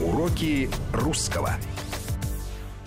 Уроки русского.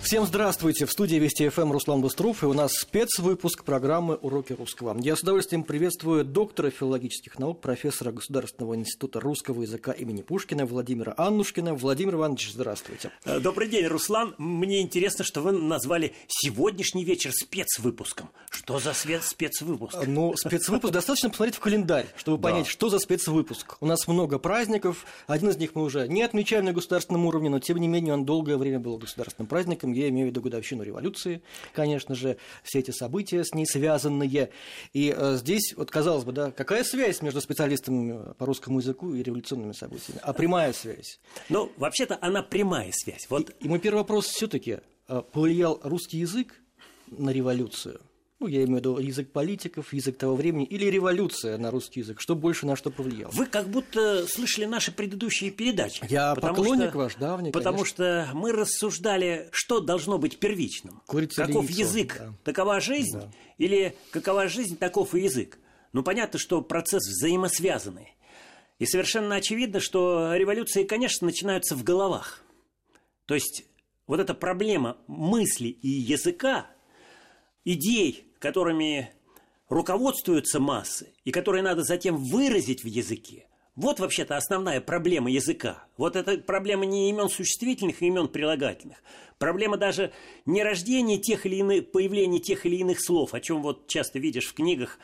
Всем здравствуйте! В студии Вести ФМ Руслан Быстров, и у нас спецвыпуск программы «Уроки русского». Я с удовольствием приветствую доктора филологических наук, профессора Государственного института русского языка имени Пушкина Владимира Аннушкина. Владимир Иванович, здравствуйте. Э, добрый день, Руслан. Мне интересно, что вы назвали сегодняшний вечер спецвыпуском. Что за спецвыпуск? Ну, спецвыпуск достаточно посмотреть в календарь, чтобы понять, да. что за спецвыпуск. У нас много праздников, один из них мы уже не отмечаем на государственном уровне, но тем не менее он долгое время был государственным праздником я имею в виду годовщину революции, конечно же, все эти события с ней связанные. И э, здесь, вот казалось бы, да, какая связь между специалистами по русскому языку и революционными событиями? А прямая связь? Ну, вообще-то она прямая связь. Вот... И, и мой первый вопрос все-таки, э, повлиял русский язык на революцию? Ну, я имею в виду язык политиков, язык того времени, или революция на русский язык, что больше на что повлияло? Вы как будто слышали наши предыдущие передачи. Я поклонник что, ваш, давний, Потому конечно. что мы рассуждали, что должно быть первичным. Курица каков язык, да. такова жизнь, да. или какова жизнь, таков и язык. Ну, понятно, что процесс взаимосвязанный. И совершенно очевидно, что революции, конечно, начинаются в головах. То есть вот эта проблема мысли и языка, идей, которыми руководствуются массы и которые надо затем выразить в языке. Вот вообще-то основная проблема языка. Вот это проблема не имен существительных и имен прилагательных. Проблема даже не рождения тех или иных, появления тех или иных слов, о чем вот часто видишь в книгах,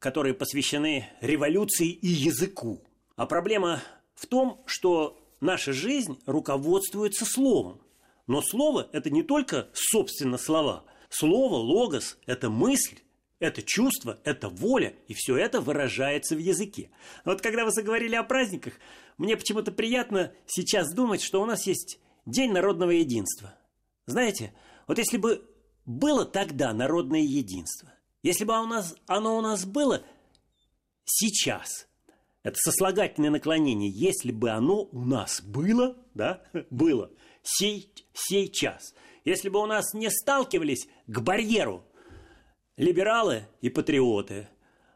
которые посвящены революции и языку. А проблема в том, что наша жизнь руководствуется словом. Но слово – это не только, собственно, слова – Слово, логос – это мысль, это чувство, это воля, и все это выражается в языке. Вот когда вы заговорили о праздниках, мне почему-то приятно сейчас думать, что у нас есть День народного единства. Знаете, вот если бы было тогда народное единство, если бы у нас, оно у нас было сейчас, это сослагательное наклонение, если бы оно у нас было, да, было, сей, сей час – если бы у нас не сталкивались к барьеру либералы и патриоты,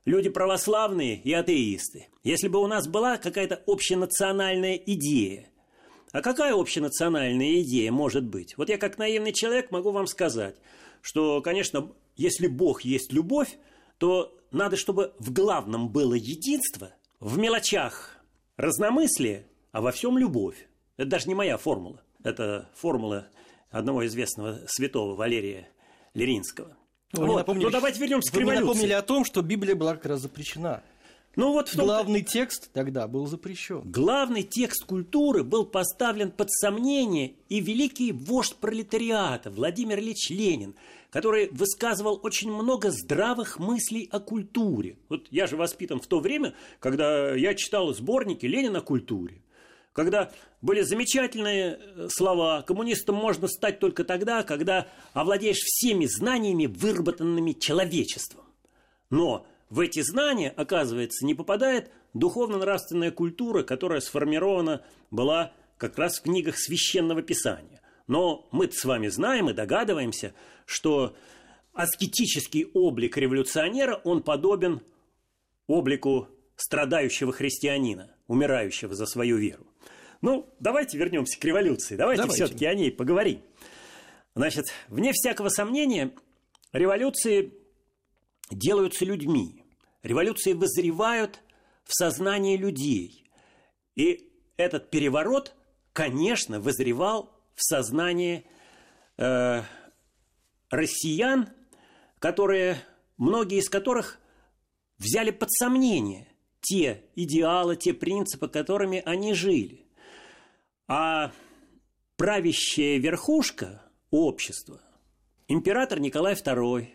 люди православные и атеисты, если бы у нас была какая-то общенациональная идея, а какая общенациональная идея может быть? Вот я как наивный человек могу вам сказать, что, конечно, если Бог есть любовь, то надо, чтобы в главном было единство, в мелочах разномыслие, а во всем любовь. Это даже не моя формула. Это формула одного известного святого Валерия Леринского. Ну, вот. напомнили, ну давайте вернемся к революции. Вы напомнили о том, что Библия была как раз запрещена. Ну вот том главный текст тогда был запрещен. Главный текст культуры был поставлен под сомнение, и великий вождь пролетариата Владимир Ильич Ленин, который высказывал очень много здравых мыслей о культуре. Вот я же воспитан в то время, когда я читал сборники Ленина о культуре когда были замечательные э, слова. Коммунистом можно стать только тогда, когда овладеешь всеми знаниями, выработанными человечеством. Но в эти знания, оказывается, не попадает духовно-нравственная культура, которая сформирована была как раз в книгах священного писания. Но мы с вами знаем и догадываемся, что аскетический облик революционера, он подобен облику страдающего христианина, умирающего за свою веру. Ну, давайте вернемся к революции. Давайте, давайте. все-таки о ней поговорим. Значит, вне всякого сомнения, революции делаются людьми. Революции вызревают в сознании людей. И этот переворот, конечно, вызревал в сознании э, россиян, которые, многие из которых взяли под сомнение те идеалы, те принципы, которыми они жили. А правящая верхушка общества, император Николай II,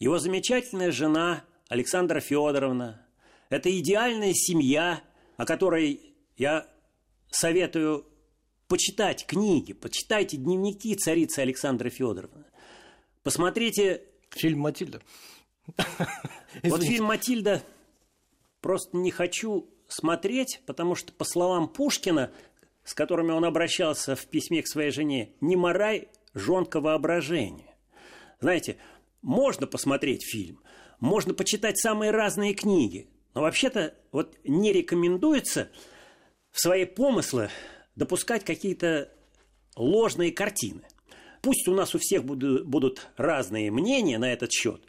его замечательная жена Александра Федоровна, это идеальная семья, о которой я советую почитать книги, почитайте дневники царицы Александры Федоровны. Посмотрите... Фильм «Матильда». Вот фильм «Матильда» просто не хочу смотреть, потому что, по словам Пушкина, с которыми он обращался в письме к своей жене, не морай жонка воображения. Знаете, можно посмотреть фильм, можно почитать самые разные книги, но вообще-то вот не рекомендуется в свои помыслы допускать какие-то ложные картины. Пусть у нас у всех будут, будут разные мнения на этот счет,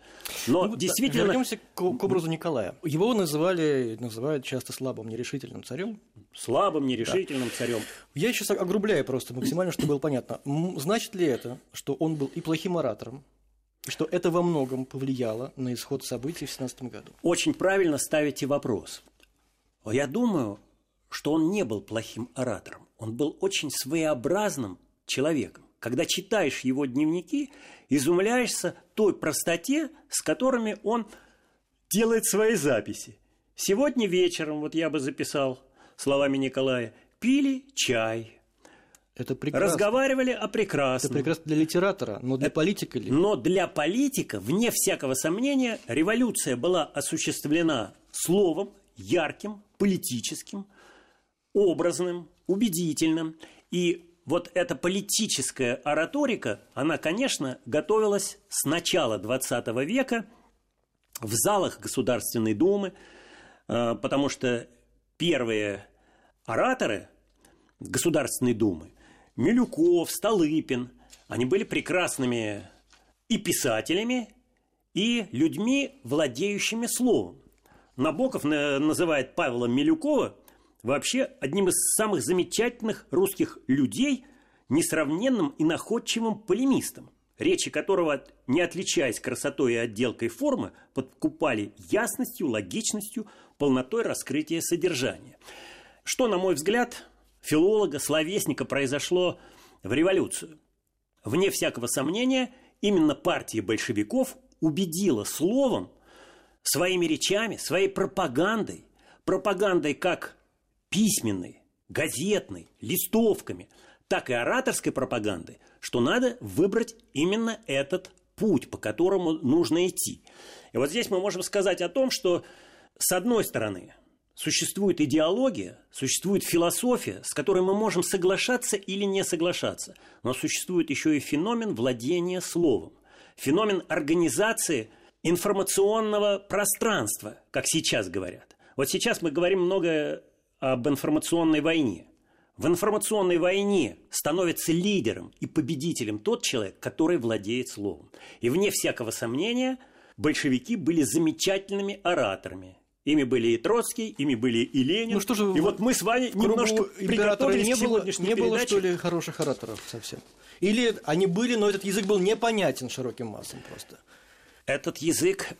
но Ну, действительно... Вернемся к, к образу Николая. Его называли, называют часто слабым, нерешительным царем. Слабым, нерешительным царем. Я сейчас огрубляю просто максимально, чтобы было понятно. Значит ли это, что он был и плохим оратором, и что это во многом повлияло на исход событий в 17 году? Очень правильно ставите вопрос. Я думаю, что он не был плохим оратором. Он был очень своеобразным человеком. Когда читаешь его дневники, изумляешься той простоте, с которыми он делает свои записи. Сегодня вечером, вот я бы записал словами Николая, пили чай, Это прекрасно. разговаривали о Это прекрасном. прекрасно для литератора, но для политика ли? Но для политика, вне всякого сомнения, революция была осуществлена словом, ярким, политическим, образным, убедительным. И вот эта политическая ораторика, она, конечно, готовилась с начала XX века в залах Государственной Думы, э, потому что первые ораторы Государственной Думы, Милюков, Столыпин, они были прекрасными и писателями, и людьми, владеющими словом. Набоков на- называет Павла Милюкова вообще одним из самых замечательных русских людей, несравненным и находчивым полемистом, речи которого, не отличаясь красотой и отделкой формы, подкупали ясностью, логичностью, полнотой раскрытия содержания. Что, на мой взгляд, филолога, словесника произошло в революцию? Вне всякого сомнения, именно партия большевиков убедила словом, своими речами, своей пропагандой, пропагандой как письменной, газетной, листовками, так и ораторской пропагандой, что надо выбрать именно этот путь, по которому нужно идти. И вот здесь мы можем сказать о том, что с одной стороны существует идеология, существует философия, с которой мы можем соглашаться или не соглашаться, но существует еще и феномен владения словом, феномен организации информационного пространства, как сейчас говорят. Вот сейчас мы говорим много об информационной войне. В информационной войне становится лидером и победителем тот человек, который владеет словом. И вне всякого сомнения, большевики были замечательными ораторами. Ими были и Троцкий, ими были и Ленин. Ну что же, и вот мы с вами немножко приготовились не к было, не было, передаче. что ли, хороших ораторов совсем? Или они были, но этот язык был непонятен широким массам просто? Этот язык,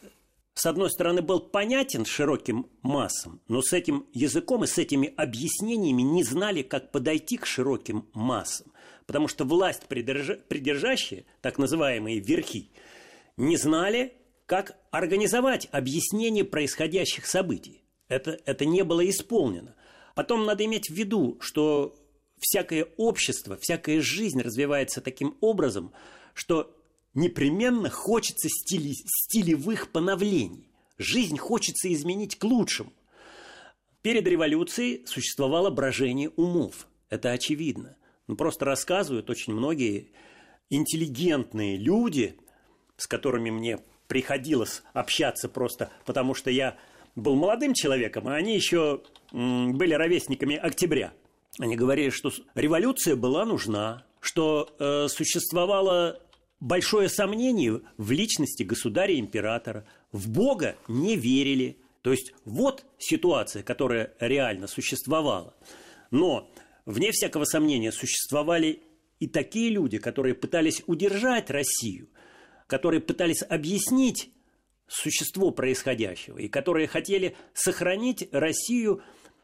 с одной стороны, был понятен широким массам, но с этим языком и с этими объяснениями не знали, как подойти к широким массам. Потому что власть придержа- придержащие, так называемые верхи, не знали, как организовать объяснение происходящих событий. Это, это не было исполнено. Потом надо иметь в виду, что всякое общество, всякая жизнь развивается таким образом, что непременно хочется стили, стилевых поновлений. Жизнь хочется изменить к лучшему. Перед революцией существовало брожение умов. Это очевидно. Ну, просто рассказывают очень многие интеллигентные люди, с которыми мне приходилось общаться просто потому, что я был молодым человеком, а они еще были ровесниками октября. Они говорили, что революция была нужна, что э, существовало большое сомнение в личности государя-императора, в Бога не верили. То есть вот ситуация, которая реально существовала. Но, вне всякого сомнения, существовали и такие люди, которые пытались удержать Россию, которые пытались объяснить существо происходящего, и которые хотели сохранить Россию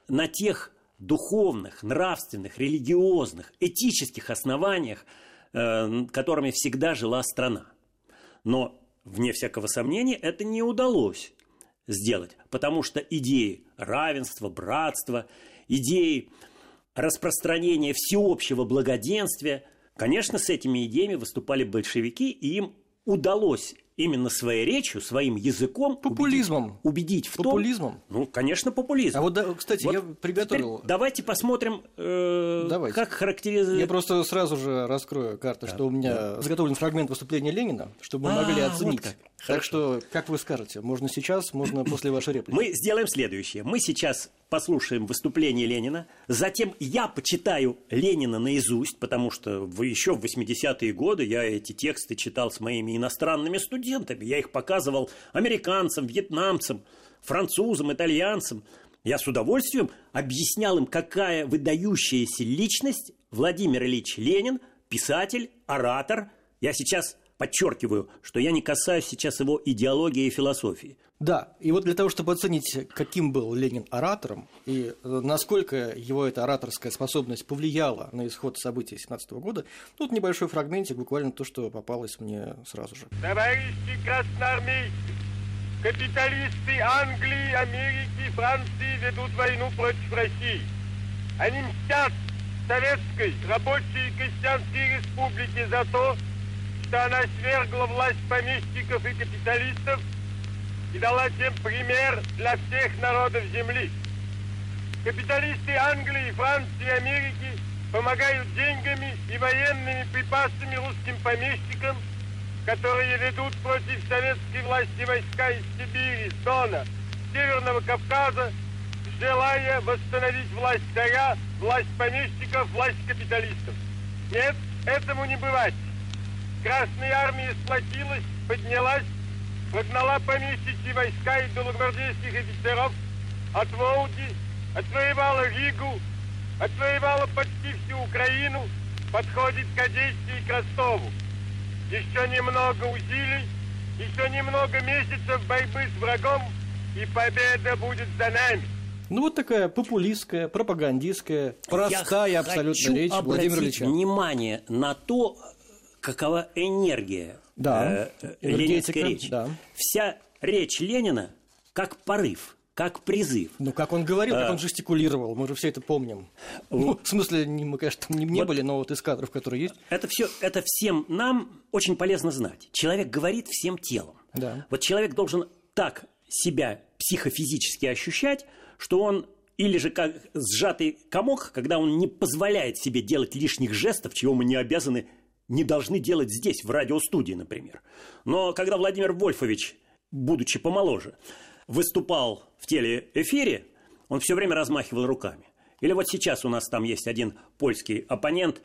на тех духовных, нравственных, религиозных, этических основаниях, которыми всегда жила страна. Но, вне всякого сомнения, это не удалось сделать, потому что идеи равенства, братства, идеи распространения всеобщего благоденствия, конечно, с этими идеями выступали большевики, и им удалось именно своей речью, своим языком Популизмом. убедить, убедить в Популизмом. том... Ну, конечно, популизм. А вот, да, кстати, Вот я приготовил... давайте посмотрим, э, Давайте. как характеризует... Я просто сразу же раскрою карты, что у меня заготовлен фрагмент выступления Ленина, чтобы мы могли А, оценить. вот как. Так Хорошо. что, как вы скажете, можно сейчас, можно после вашей реплики. Мы сделаем следующее. Мы сейчас послушаем выступление Ленина. Затем я почитаю Ленина наизусть, потому что еще в 80-е годы я эти тексты читал с моими иностранными студентами. Я их показывал американцам, вьетнамцам, французам, итальянцам. Я с удовольствием объяснял им, какая выдающаяся личность Владимир Ильич Ленин, писатель, оратор. Я сейчас подчеркиваю, что я не касаюсь сейчас его идеологии и философии. Да, и вот для того, чтобы оценить, каким был Ленин оратором, и э, насколько его эта ораторская способность повлияла на исход событий 17 года, тут небольшой фрагментик, буквально то, что попалось мне сразу же. Товарищи красноармейцы, капиталисты Англии, Америки, Франции ведут войну против России. Они мстят Советской рабочей и крестьянской республике за то, что она свергла власть помещиков и капиталистов и дала тем пример для всех народов Земли. Капиталисты Англии, Франции Америки помогают деньгами и военными припасами русским помещикам, которые ведут против советской власти войска из Сибири, Дона, Северного Кавказа, желая восстановить власть царя, власть помещиков, власть капиталистов. Нет, этому не бывать. Красная армия сплотилась, поднялась, прогнала помещичьи войска и белогвардейских офицеров от Волги, отвоевала Ригу, отвоевала почти всю Украину, подходит к Одессе и к Ростову. Еще немного усилий, еще немного месяцев борьбы с врагом, и победа будет за нами. Ну, вот такая популистская, пропагандистская, простая Я абсолютно хочу речь Владимира обратить Ильича. внимание на то, какова энергия Да, э, энергетика, ленинской речи. да. Вся речь Ленина как порыв, как призыв. Ну, как он говорил, А. как он жестикулировал, мы же все это помним. Ну, в смысле, мы, конечно, там не, не Вот. были, но вот из кадров, которые есть. Это все, это всем нам очень полезно знать. Человек говорит всем телом. Да. Вот человек должен так себя психофизически ощущать, что он или же как сжатый комок, когда он не позволяет себе делать лишних жестов, чего мы не обязаны, не должны делать здесь, в радиостудии, например. Но когда Владимир Вольфович, будучи помоложе, выступал в телеэфире, он все время размахивал руками. Или вот сейчас у нас там есть один польский оппонент,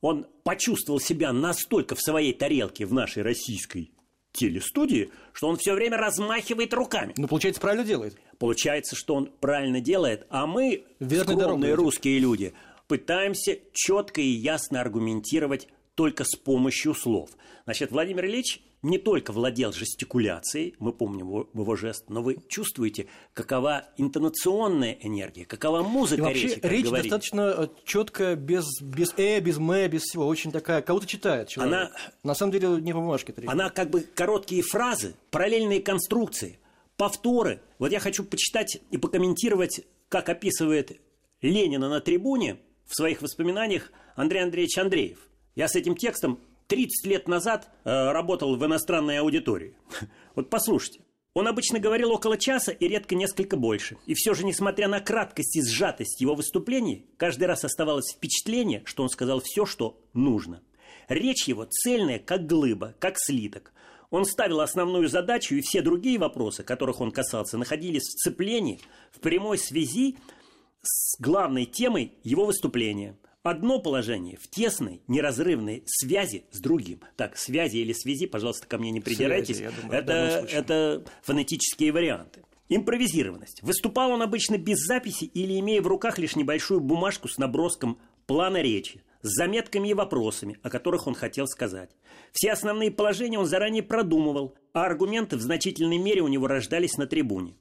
он почувствовал себя настолько в своей тарелке в нашей российской телестудии, что он все время размахивает руками. Ну, получается, правильно делает. Получается, что он правильно делает, а мы, Верной скромные русские люди, пытаемся четко и ясно аргументировать только с помощью слов. Значит, Владимир Ильич не только владел жестикуляцией, мы помним его, его жест, но вы чувствуете, какова интонационная энергия, какова И музыка вообще речи, как речь говорили. достаточно четкая, без, без э, без мэ, без всего. Очень такая, кого-то читает человек. Она- На самом деле не по бумажке это речь. Она как бы короткие фразы, параллельные конструкции, повторы. Вот я хочу почитать и покомментировать, как описывает Ленина на трибуне в своих воспоминаниях Андрей Андреевич Андреев. Я с этим текстом 30 лет назад э, работал в иностранной аудитории. Вот послушайте. Он обычно говорил около часа и редко несколько больше. И все же, несмотря на краткость и сжатость его выступлений, каждый раз оставалось впечатление, что он сказал все, что нужно. Речь его цельная, как глыба, как слиток. Он ставил основную задачу, и все другие вопросы, которых он касался, находились в цеплении, в прямой связи с главной темой его выступления. Одно положение в тесной, неразрывной связи с другим. Так, связи или связи, пожалуйста, ко мне не придирайтесь. я думаю, это, это фонетические варианты. Импровизированность. Выступал он обычно без записи или имея в руках лишь небольшую бумажку с наброском плана речи, с заметками и вопросами, о которых он хотел сказать. Все основные положения он заранее продумывал, а аргументы в значительной мере у него рождались на трибуне.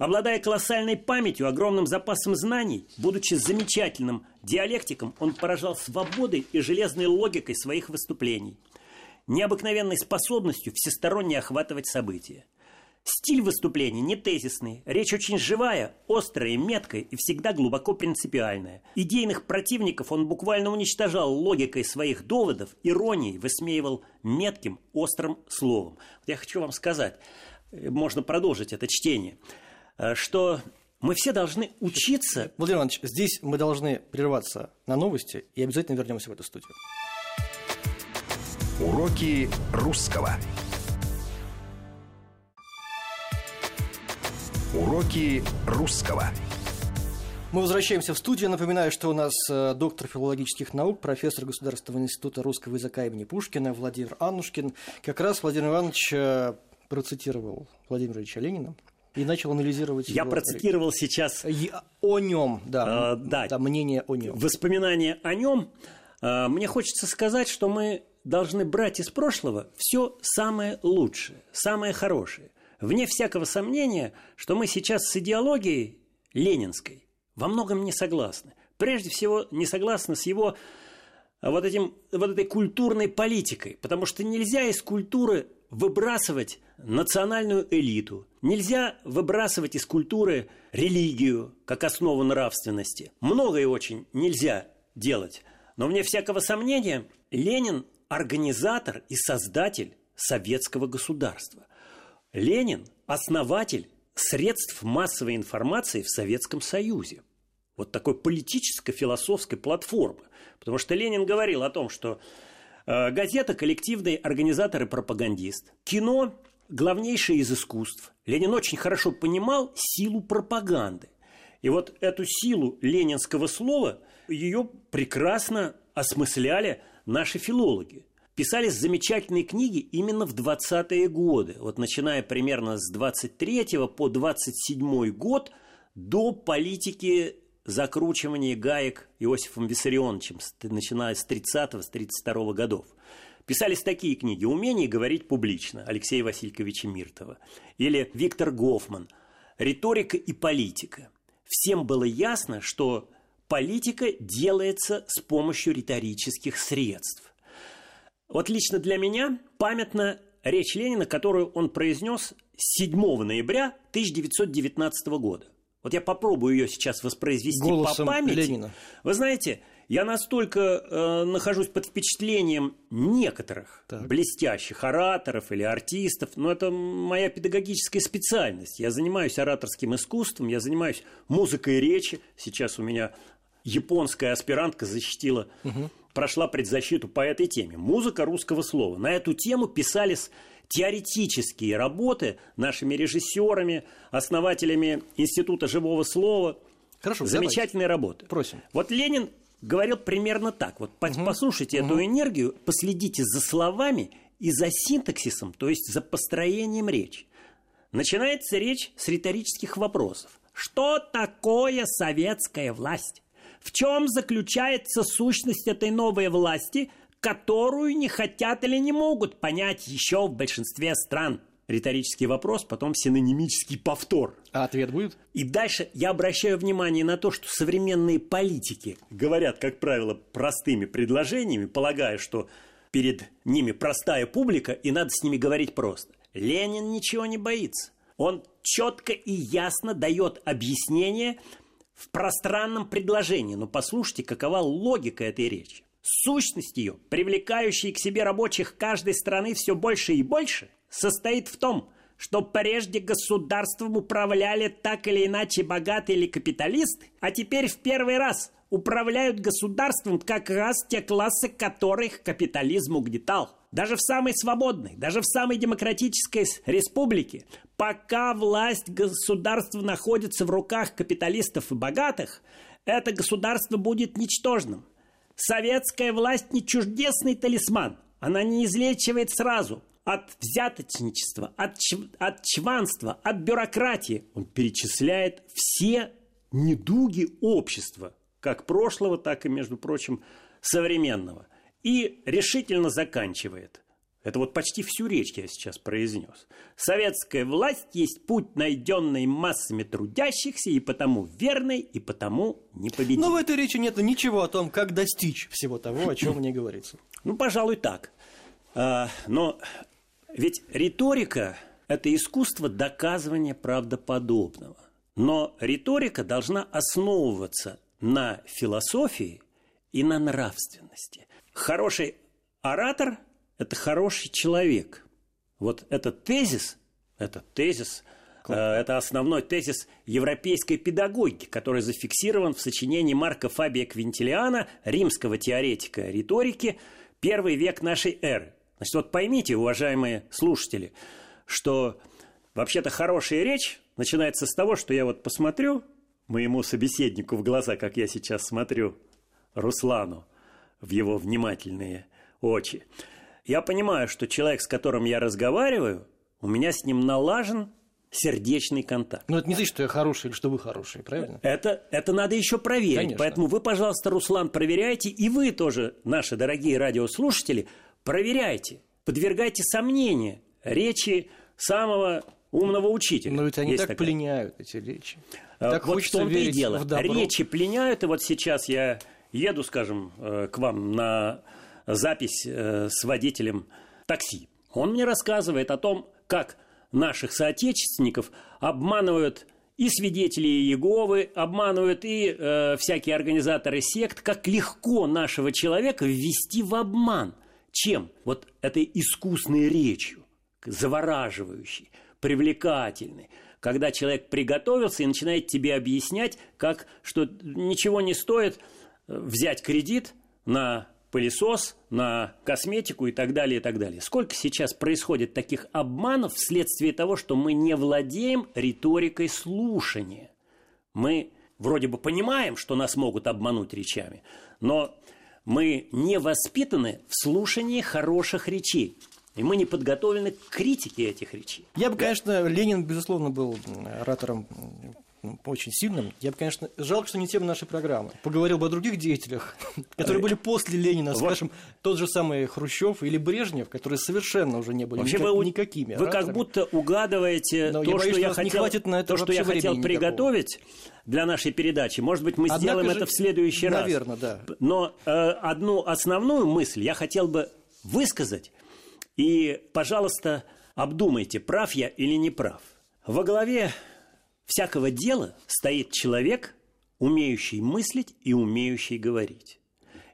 Обладая колоссальной памятью, огромным запасом знаний, будучи замечательным диалектиком, он поражал свободой и железной логикой своих выступлений, необыкновенной способностью всесторонне охватывать события. Стиль выступления не тезисный, речь очень живая, острая, меткая и всегда глубоко принципиальная. Идейных противников он буквально уничтожал логикой своих доводов, иронией высмеивал метким, острым словом. Я хочу вам сказать, э, можно продолжить это чтение, что мы все должны учиться Владимир Иванович, здесь мы должны прерваться на новости и обязательно вернемся в эту студию. Уроки русского. Уроки русского. Мы возвращаемся в студию. Напоминаю, что у нас э, доктор филологических наук, профессор Государственного института русского языка имени Пушкина Владимир Аннушкин. Как раз Владимир Иванович э, процитировал Владимира Ильича Ленина и начал анализировать Я его... процитировал сейчас... О нем, да, э, да. да, мнение о нем. Воспоминания о нем. Э, мне хочется сказать, что мы должны брать из прошлого все самое лучшее, самое хорошее. Вне всякого сомнения, что мы сейчас с идеологией ленинской во многом не согласны. Прежде всего, не согласны с его вот, этим, вот этой культурной политикой, потому что нельзя из культуры выбрасывать национальную элиту, нельзя выбрасывать из культуры религию как основу нравственности. Многое очень нельзя делать. Но вне всякого сомнения, Ленин – организатор и создатель советского государства. Ленин – основатель средств массовой информации в Советском Союзе. Вот такой политическо-философской платформы. Потому что Ленин говорил о том, что газета – коллективный организатор и пропагандист. Кино – главнейшее из искусств. Ленин очень хорошо понимал силу пропаганды. И вот эту силу ленинского слова, ее прекрасно осмысляли наши филологи писались замечательные книги именно в 20-е годы. Вот начиная примерно с 23 по 27 год до политики закручивания гаек Иосифом Виссарионовичем, начиная с 30-го, с 32 годов. Писались такие книги «Умение говорить публично» Алексея Васильевича Миртова или Виктор Гофман «Риторика и политика». Всем было ясно, что политика делается с помощью риторических средств. Вот лично для меня памятна речь Ленина, которую он произнес 7 ноября 1919 года. Вот я попробую ее сейчас воспроизвести Голосом по памяти. Ленина. Вы знаете, я настолько э, нахожусь под впечатлением некоторых Так. блестящих ораторов или артистов, но это моя педагогическая специальность. Я занимаюсь ораторским искусством, я занимаюсь музыкой речи. Сейчас у меня японская аспирантка защитила, прошла предзащиту по этой теме. Музыка русского слова. На эту тему писались теоретические работы нашими режиссерами, основателями Института живого слова. Хорошо, Замечательные работы. Просим. Вот Ленин говорил примерно так. Вот по- послушайте эту энергию, последите за словами и за синтаксисом, то есть за построением речи. Начинается речь с риторических вопросов. Что такое советская власть? В чем заключается сущность этой новой власти, которую не хотят или не могут понять еще в большинстве стран? Риторический вопрос, потом синонимический повтор. А ответ будет? И дальше я обращаю внимание на то, что современные политики говорят, как правило, простыми предложениями, полагая, что перед ними простая публика, и надо с ними говорить просто. Ленин ничего не боится. Он четко и ясно дает объяснение в пространном предложении. Но послушайте, какова логика этой речи. Сущность ее, привлекающая к себе рабочих каждой страны все больше и больше, состоит в том, что прежде государством управляли так или иначе богатые или капиталисты, а теперь в первый раз управляют государством как раз те классы, которых капитализм угнетал. Даже в самой свободной, даже в самой демократической республике, пока власть государства находится в руках капиталистов и богатых, это государство будет ничтожным. Советская власть не чуждесный талисман. Она не излечивает сразу от взяточничества, от, чв- от чванства, от бюрократии. Он перечисляет все недуги общества, как прошлого, так и, между прочим, современного. И решительно заканчивает. Это вот почти всю речь я сейчас произнес. Советская власть есть путь, найденный массами трудящихся, и потому верный, и потому непобедимый. Но в этой речи нет ничего о том, как достичь всего того, о чем мне говорится. Ну, пожалуй, так. А, но ведь риторика – это искусство доказывания правдоподобного. Но риторика должна основываться на философии и на нравственности. Хороший оратор – это хороший человек. Вот этот тезис, этот тезис, э, это основной тезис европейской педагогики, который зафиксирован в сочинении Марка Фабия Квинтилиана, римского теоретика риторики, первый век нашей эры. Значит, вот поймите, уважаемые слушатели, что вообще-то хорошая речь начинается с того, что я вот посмотрю моему собеседнику в глаза, как я сейчас смотрю, Руслану, в его внимательные очи, я понимаю, что человек, с которым я разговариваю, у меня с ним налажен сердечный контакт. Но это не значит, что я хороший или что вы хорошие, правильно? Это, это надо еще проверить. Конечно. Поэтому вы, пожалуйста, Руслан, проверяйте. И вы тоже, наши дорогие радиослушатели, проверяйте. Подвергайте сомнения речи самого умного учителя. Но ведь они Есть так такая. пленяют, эти речи. А, Так вот в том-то и дело. Речи пленяют, и вот сейчас я еду, скажем, э, к вам на запись э, с водителем такси. Он мне рассказывает о том, как наших соотечественников обманывают и свидетели Иеговы, обманывают и э, всякие организаторы сект, как легко нашего человека ввести в обман. Чем? Вот этой искусной речью, завораживающей, привлекательной. Когда человек приготовился и начинает тебе объяснять, как, что ничего не стоит э, взять кредит на пылесос, на косметику и так далее, и так далее. Сколько сейчас происходит таких обманов вследствие того, что мы не владеем риторикой слушания. Мы вроде бы понимаем, что нас могут обмануть речами, но мы не воспитаны в слушании хороших речей. И мы не подготовлены к критике этих речей. Я бы, конечно, Ленин, безусловно, был оратором очень сильным. Я бы, конечно, жалко, что не тема нашей программы. Поговорил бы о других деятелях, которые были после Ленина, скажем, тот же самый Хрущев или Брежнев, которые совершенно уже не были Вообще никак- вы, никакими. вы как будто угадываете Но то, я боюсь, что я хотел, на то, что я хотел приготовить для нашей передачи. Может быть, мы Однако сделаем же, это в следующий раз. наверно, да. Но э, одну основную мысль я хотел бы высказать. И, пожалуйста, обдумайте, прав я или не прав. Во главе всякого дела стоит человек, умеющий мыслить и умеющий говорить.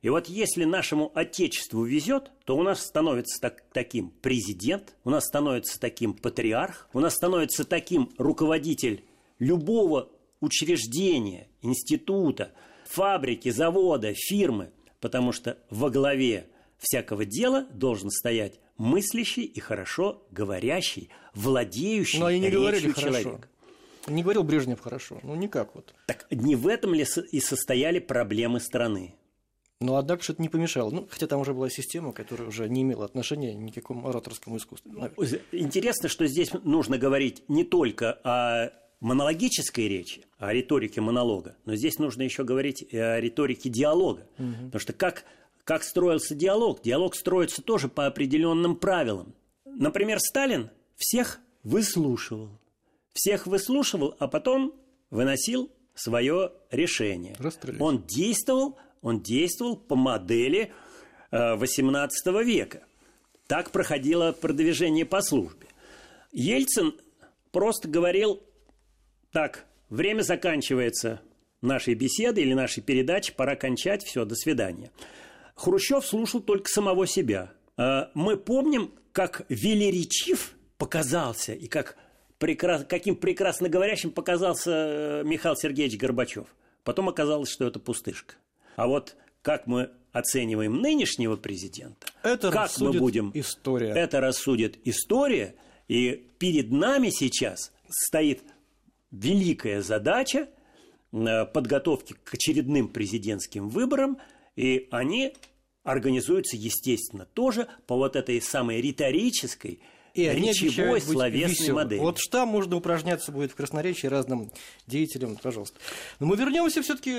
И вот если нашему Отечеству везет, то у нас становится так- таким президент, у нас становится таким патриарх, у нас становится таким руководитель любого учреждения, института, фабрики, завода, фирмы, потому что во главе всякого дела должен стоять мыслящий и хорошо говорящий, владеющий Но они не говорили хорошо. Не говорил Брежнев хорошо. Ну, никак вот. Так не в этом ли и состояли проблемы страны? Но, однако, что это не помешало. Ну, хотя там уже была система, которая уже не имела отношения ни к какому ораторскому искусству. наверное. Интересно, что здесь нужно говорить не только о монологической речи, о риторике монолога, но здесь нужно еще говорить и о риторике диалога. Потому что как, как строился диалог? Диалог строится тоже по определенным правилам. Например, Сталин всех выслушивал. Всех выслушивал, а потом выносил свое решение. Расстрелять. Он действовал, он действовал по модели XVIII века. Так проходило продвижение по службе. Ельцин просто говорил так, время заканчивается нашей беседы или нашей передачи, пора кончать, все, до свидания. Хрущев слушал только самого себя. А Мы помним, как велеречив показался и как прекрас... каким прекрасно говорящим показался э, Михаил Сергеевич Горбачев. Потом оказалось, что это пустышка. А вот как мы оцениваем нынешнего президента, Это как мы будем... история. Это рассудит история, и перед нами сейчас стоит великая задача э, подготовки к очередным президентским выборам, и они организуются, естественно, тоже по вот этой самой риторической, И они речевой, словесной модели. Вот что можно упражняться будет в красноречии разным деятелям, пожалуйста. Но мы вернемся все-таки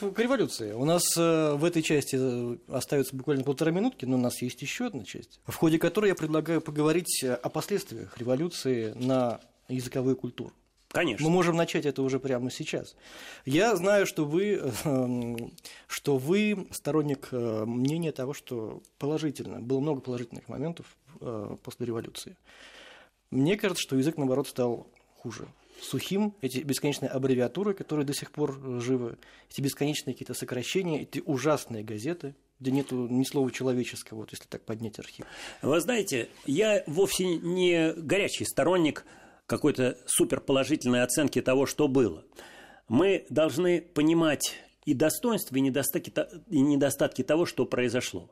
к революции. У нас э, в этой части э, остается буквально полтора минутки, но у нас есть еще одна часть, в ходе которой я предлагаю поговорить э, о последствиях революции на языковую культуру. Конечно. Мы можем начать это уже прямо сейчас. Я знаю, что вы, э, что вы сторонник мнения того, что положительно, было много положительных моментов после революции. Мне кажется, что язык, наоборот, стал хуже. Сухим, эти бесконечные аббревиатуры, которые до сих пор живы, эти бесконечные какие-то сокращения, эти ужасные газеты, где нету ни слова человеческого, вот если так поднять архив. Вы знаете, я вовсе не горячий сторонник какой-то суперположительной оценки того, что было. Мы должны понимать и достоинства, и недостатки, и недостатки того, что произошло.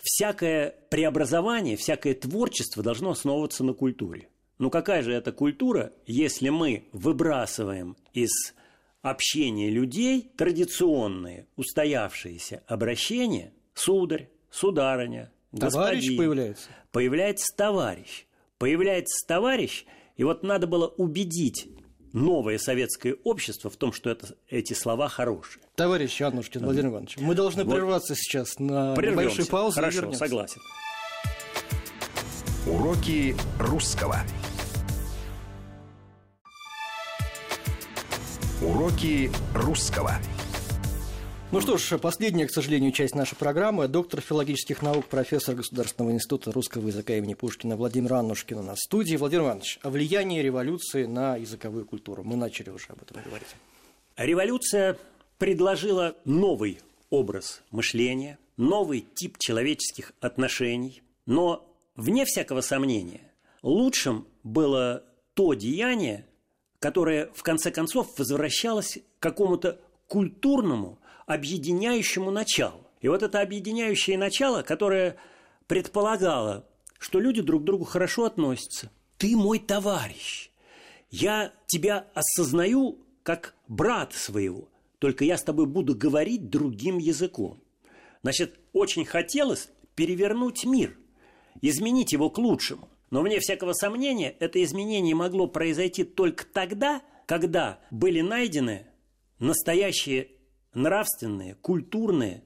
Всякое преобразование, всякое творчество должно основываться на культуре. Ну какая же это культура, если мы выбрасываем из общения людей, традиционные, устоявшиеся обращения, сударь, сударыня, Товарищ господин, появляется. Появляется товарищ. Появляется товарищ, и вот надо было убедить новое советское общество в том, что это, эти слова хорошие. Товарищ Аннушкин, Владимир Иванович, мы должны Вот. прерваться сейчас на Прервемся. небольшую паузу и Хорошо, вернемся. согласен. Уроки русского. Уроки русского. Ну что ж, последняя, к сожалению, часть нашей программы. Доктор филологических наук, профессор Государственного института русского языка имени Пушкина Владимир Аннушкин у нас в студии. Владимир Иванович, о влиянии революции на языковую культуру. Мы начали уже об этом говорить. Революция предложила новый образ мышления, новый тип человеческих отношений, но, вне всякого сомнения, лучшим было то деяние, которое, в конце концов, возвращалось к какому-то культурному, объединяющему началу. И вот это объединяющее начало, которое предполагало, что люди друг к другу хорошо относятся. Ты мой товарищ. Я тебя осознаю как брата своего, только я с тобой буду говорить другим языком. Значит, очень хотелось перевернуть мир, изменить его к лучшему. Но вне всякого сомнения, это изменение могло произойти только тогда, когда были найдены настоящие нравственные, культурные,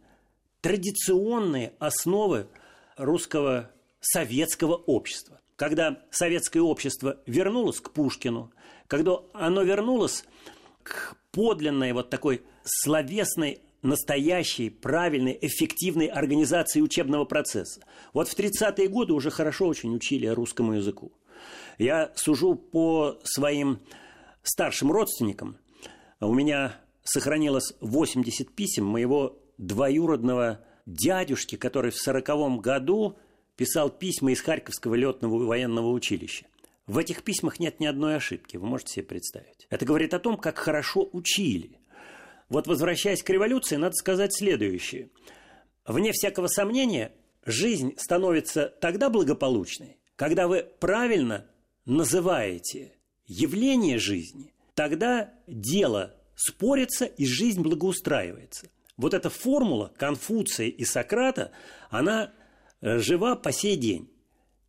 традиционные основы русского советского общества. Когда советское общество вернулось к Пушкину, когда оно вернулось к подлинной вот такой словесной, настоящей, правильной, эффективной организации учебного процесса. Вот в 30-е годы уже хорошо очень учили русскому языку. Я сужу по своим старшим родственникам. У меня сохранилось 80 писем моего двоюродного дядюшки, который в 40 году писал письма из Харьковского летного военного училища. В этих письмах нет ни одной ошибки, вы можете себе представить. Это говорит о том, как хорошо учили. Вот возвращаясь к революции, надо сказать следующее. Вне всякого сомнения, жизнь становится тогда благополучной, когда вы правильно называете явление жизни, тогда дело спорится и жизнь благоустраивается. Вот эта формула Конфуция и Сократа, она э, жива по сей день.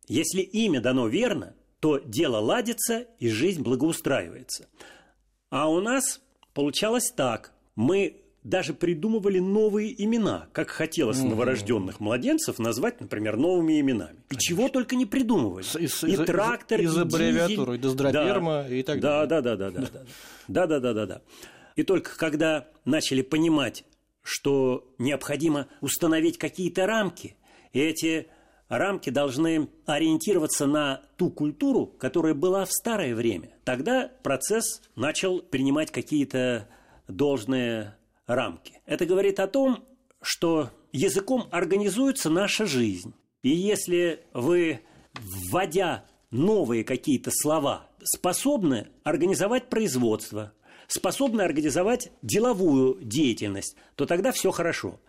Если имя дано верно, то дело ладится и жизнь благоустраивается. А у нас получалось так. Мы даже придумывали новые имена, как хотелось новорожденных младенцев назвать, например, новыми именами. И чего только не придумывали. С- из- и из- трактор, из и аббревиатуры, дизель. и доздроперма, Да. и так да, далее. Да, да, да, да, да, да, да, да, да, да. И только когда начали понимать, что необходимо установить какие-то рамки, и эти рамки должны ориентироваться на ту культуру, которая была в старое время, тогда процесс начал принимать какие-то должные рамки. Это говорит о том, что языком организуется наша жизнь. И если вы, вводя новые какие-то слова, способны организовать производство, способны организовать деловую деятельность, то тогда все хорошо.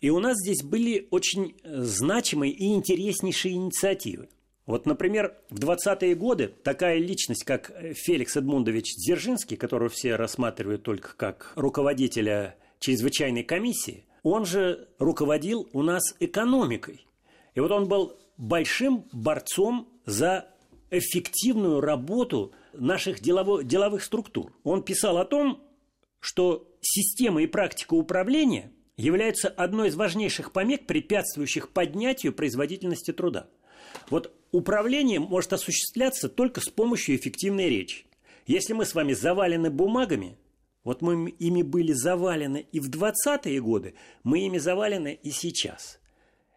И у нас здесь были очень э, значимые и интереснейшие инициативы. Вот, например, в 20-е годы такая личность, как Феликс Эдмундович Дзержинский, которого все рассматривают только как руководителя чрезвычайной комиссии, он же руководил у нас экономикой. И вот он был большим борцом за эффективную работу наших делово- деловых структур. Он писал о том, что система и практика управления являются одной из важнейших помех, препятствующих поднятию производительности труда. Вот управление может осуществляться только с помощью эффективной речи. Если мы с вами завалены бумагами, вот мы ими были завалены и в 20-е годы, мы ими завалены и сейчас.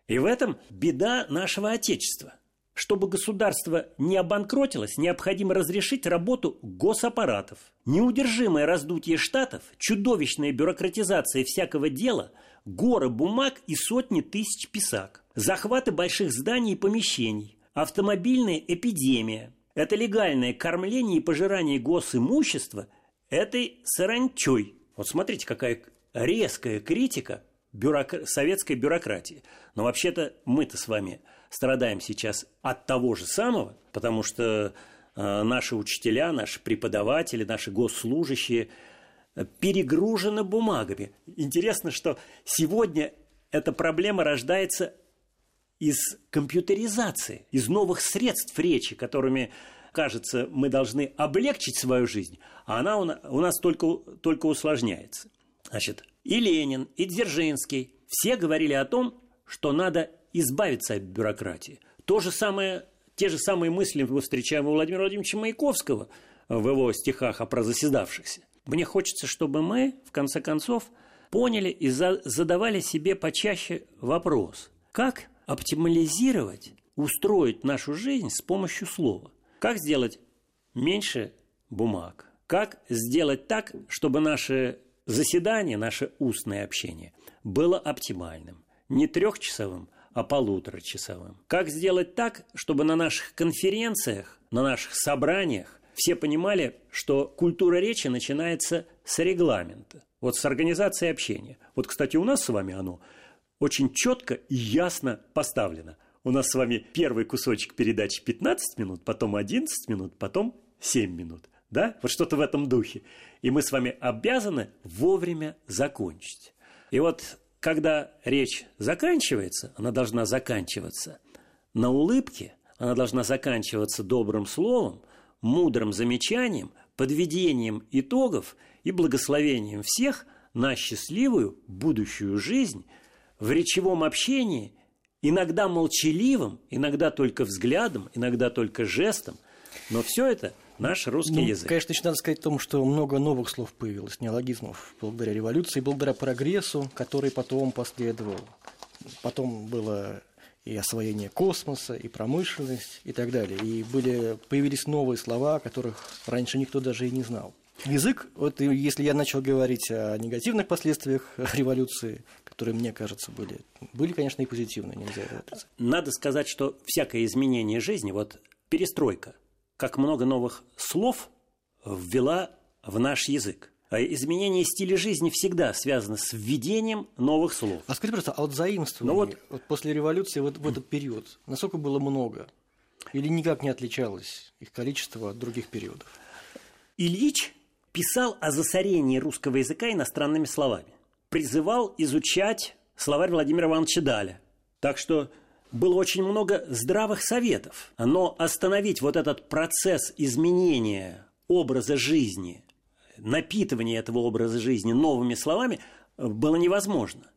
И в этом беда нашего Отечества. Чтобы государство не обанкротилось, необходимо разрешить работу госаппаратов. Неудержимое раздутие штатов, чудовищная бюрократизация всякого дела, горы бумаг и сотни тысяч писак, захваты больших зданий и помещений, автомобильная эпидемия. Это легальное кормление и пожирание госимущества этой саранчой. Вот смотрите, какая резкая критика бюрок- советской бюрократии. Но вообще-то мы-то с вами страдаем сейчас от того же самого, потому что э, наши учителя, наши преподаватели, наши госслужащие перегружена бумагами. Интересно, что сегодня эта проблема рождается из компьютеризации, из новых средств речи, которыми, кажется, мы должны облегчить свою жизнь, а она у нас только, только усложняется. Значит, и Ленин, и Дзержинский все говорили о том, что надо избавиться от бюрократии. То же самое, те же самые мысли мы встречаем у Владимира Владимировича Маяковского в его стихах о прозаседавшихся. Мне хочется, чтобы мы, в конце концов, поняли и задавали себе почаще вопрос, как оптимализировать, устроить нашу жизнь с помощью слова. Как сделать меньше бумаг? Как сделать так, чтобы наше заседание, наше устное общение было оптимальным? Не трехчасовым, а полуторачасовым. Как сделать так, чтобы на наших конференциях, на наших собраниях все понимали, что культура речи начинается с регламента, вот с организации общения. Вот, кстати, у нас с вами оно очень четко и ясно поставлено. У нас с вами первый кусочек передачи 15 минут, потом 11 минут, потом 7 минут. Да? Вот что-то в этом духе. И мы с вами обязаны вовремя закончить. И вот когда речь заканчивается, она должна заканчиваться на улыбке, она должна заканчиваться добрым словом, мудрым замечанием, подведением итогов и благословением всех на счастливую будущую жизнь в речевом общении, иногда молчаливым, иногда только взглядом, иногда только жестом, но все это – наш русский ну, язык. Конечно, еще надо сказать о том, что много новых слов появилось, неологизмов, благодаря революции, благодаря прогрессу, который потом последовал. Потом было и освоение космоса, и промышленность, и так далее. И были, появились новые слова, о которых раньше никто даже и не знал. Язык, вот если я начал говорить о негативных последствиях революции, которые, мне кажется, были, были, конечно, и позитивные, нельзя это Надо сказать, что всякое изменение жизни, вот перестройка – как много новых слов ввела в наш язык. А изменение стиля жизни всегда связано с введением новых слов. А скажите, просто, а вот заимствований ну вот, вот после революции вот в этот период, насколько было много? Или никак не отличалось их количество от других периодов? Ильич писал о засорении русского языка иностранными словами. Призывал изучать словарь Владимира Ивановича Даля. Так что было очень много здравых советов, но остановить вот этот процесс изменения образа жизни, напитывания этого образа жизни новыми словами было невозможно.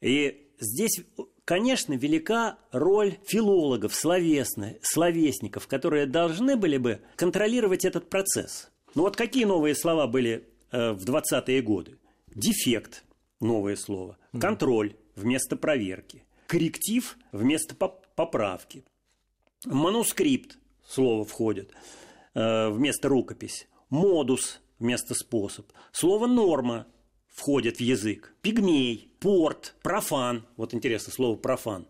И здесь, конечно, велика роль филологов, словесных, словесников, которые должны были бы контролировать этот процесс. Ну вот какие новые слова были э, в 20-е годы? Дефект – новое слово. Контроль вместо проверки корректив вместо поправки. Манускрипт слово входит э, вместо рукопись. Модус вместо способ. Слово норма входит в язык. Пигмей, порт, профан. Вот интересно, слово профан.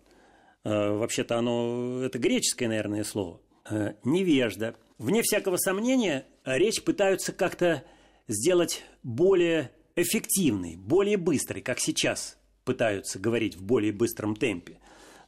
Э, вообще-то оно, это греческое, наверное, слово. Э, невежда. Вне всякого сомнения, речь пытаются как-то сделать более эффективной, более быстрой, как сейчас пытаются говорить в более быстром темпе.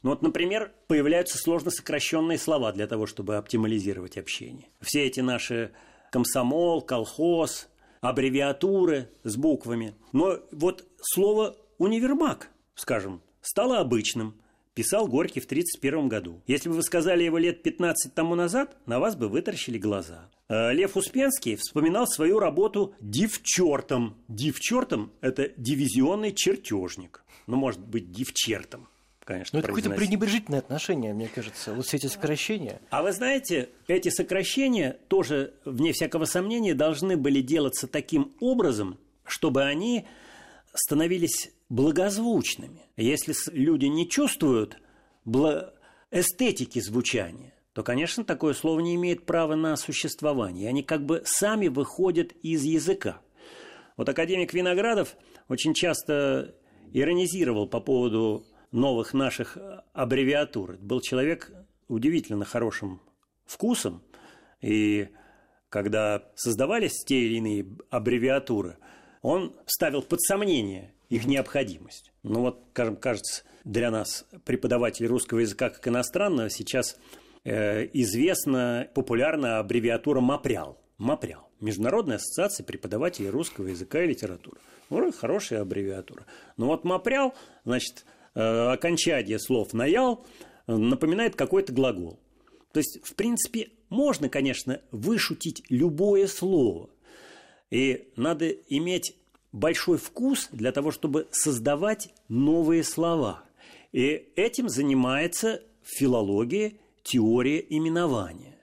Ну вот, например, появляются сложно сокращенные слова для того, чтобы оптимализировать общение. Все эти наши комсомол, колхоз, аббревиатуры с буквами. Но вот слово универмаг, скажем, стало обычным – писал Горький в 1931 году. Если бы вы сказали его лет 15 тому назад, на вас бы вытаращили глаза. А Лев Успенский вспоминал свою работу дивчертом. Дивчертом – это дивизионный чертежник. Ну, может быть, дивчертом конечно. Но это какое-то пренебрежительное отношение, мне кажется, вот все эти сокращения. А вы знаете, эти сокращения тоже, вне всякого сомнения, должны были делаться таким образом, чтобы они становились благозвучными. Если люди не чувствуют эстетики звучания, то, конечно, такое слово не имеет права на существование. Они как бы сами выходят из языка. Вот академик Виноградов очень часто иронизировал по поводу новых наших аббревиатур. Был человек удивительно хорошим вкусом, и когда создавались те или иные аббревиатуры, он ставил под сомнение их необходимость. Ну вот, скажем, кажется, для нас, преподавателей русского языка как иностранного, сейчас известна популярная аббревиатура МАПРЯЛ. МАПРЯЛ. Международная ассоциация преподавателей русского языка и литературы. Ну, хорошая аббревиатура. Но вот МАПРЯЛ, значит, э, окончание слов «наял» напоминает какой-то глагол. То есть, в принципе, можно, конечно, вышутить любое слово. И надо иметь большой вкус для того, чтобы создавать новые слова. И этим занимается филология, теория именования.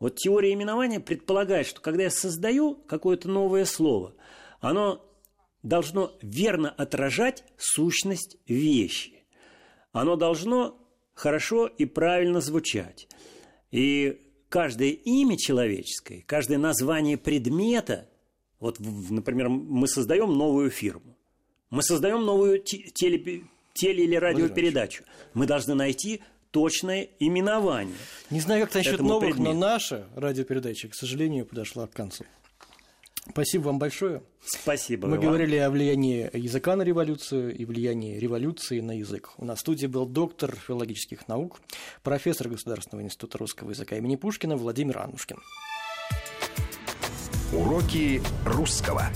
Вот теория именования предполагает, что когда я создаю какое-то новое слово, оно должно верно отражать сущность вещи. Оно должно хорошо и правильно звучать. И каждое имя человеческое, каждое название предмета, вот, например, мы создаем новую фирму, мы создаем новую теле, теле или радиопередачу, мы должны найти точное именование. Не знаю, как насчет новых, предмету. но наша радиопередача, к сожалению, подошла к концу. Спасибо вам большое. Спасибо. Мы вам. говорили о влиянии языка на революцию и влиянии революции на язык. У нас в студии был доктор филологических наук, профессор Государственного института русского языка имени Пушкина Владимир Анушкин. Уроки русского.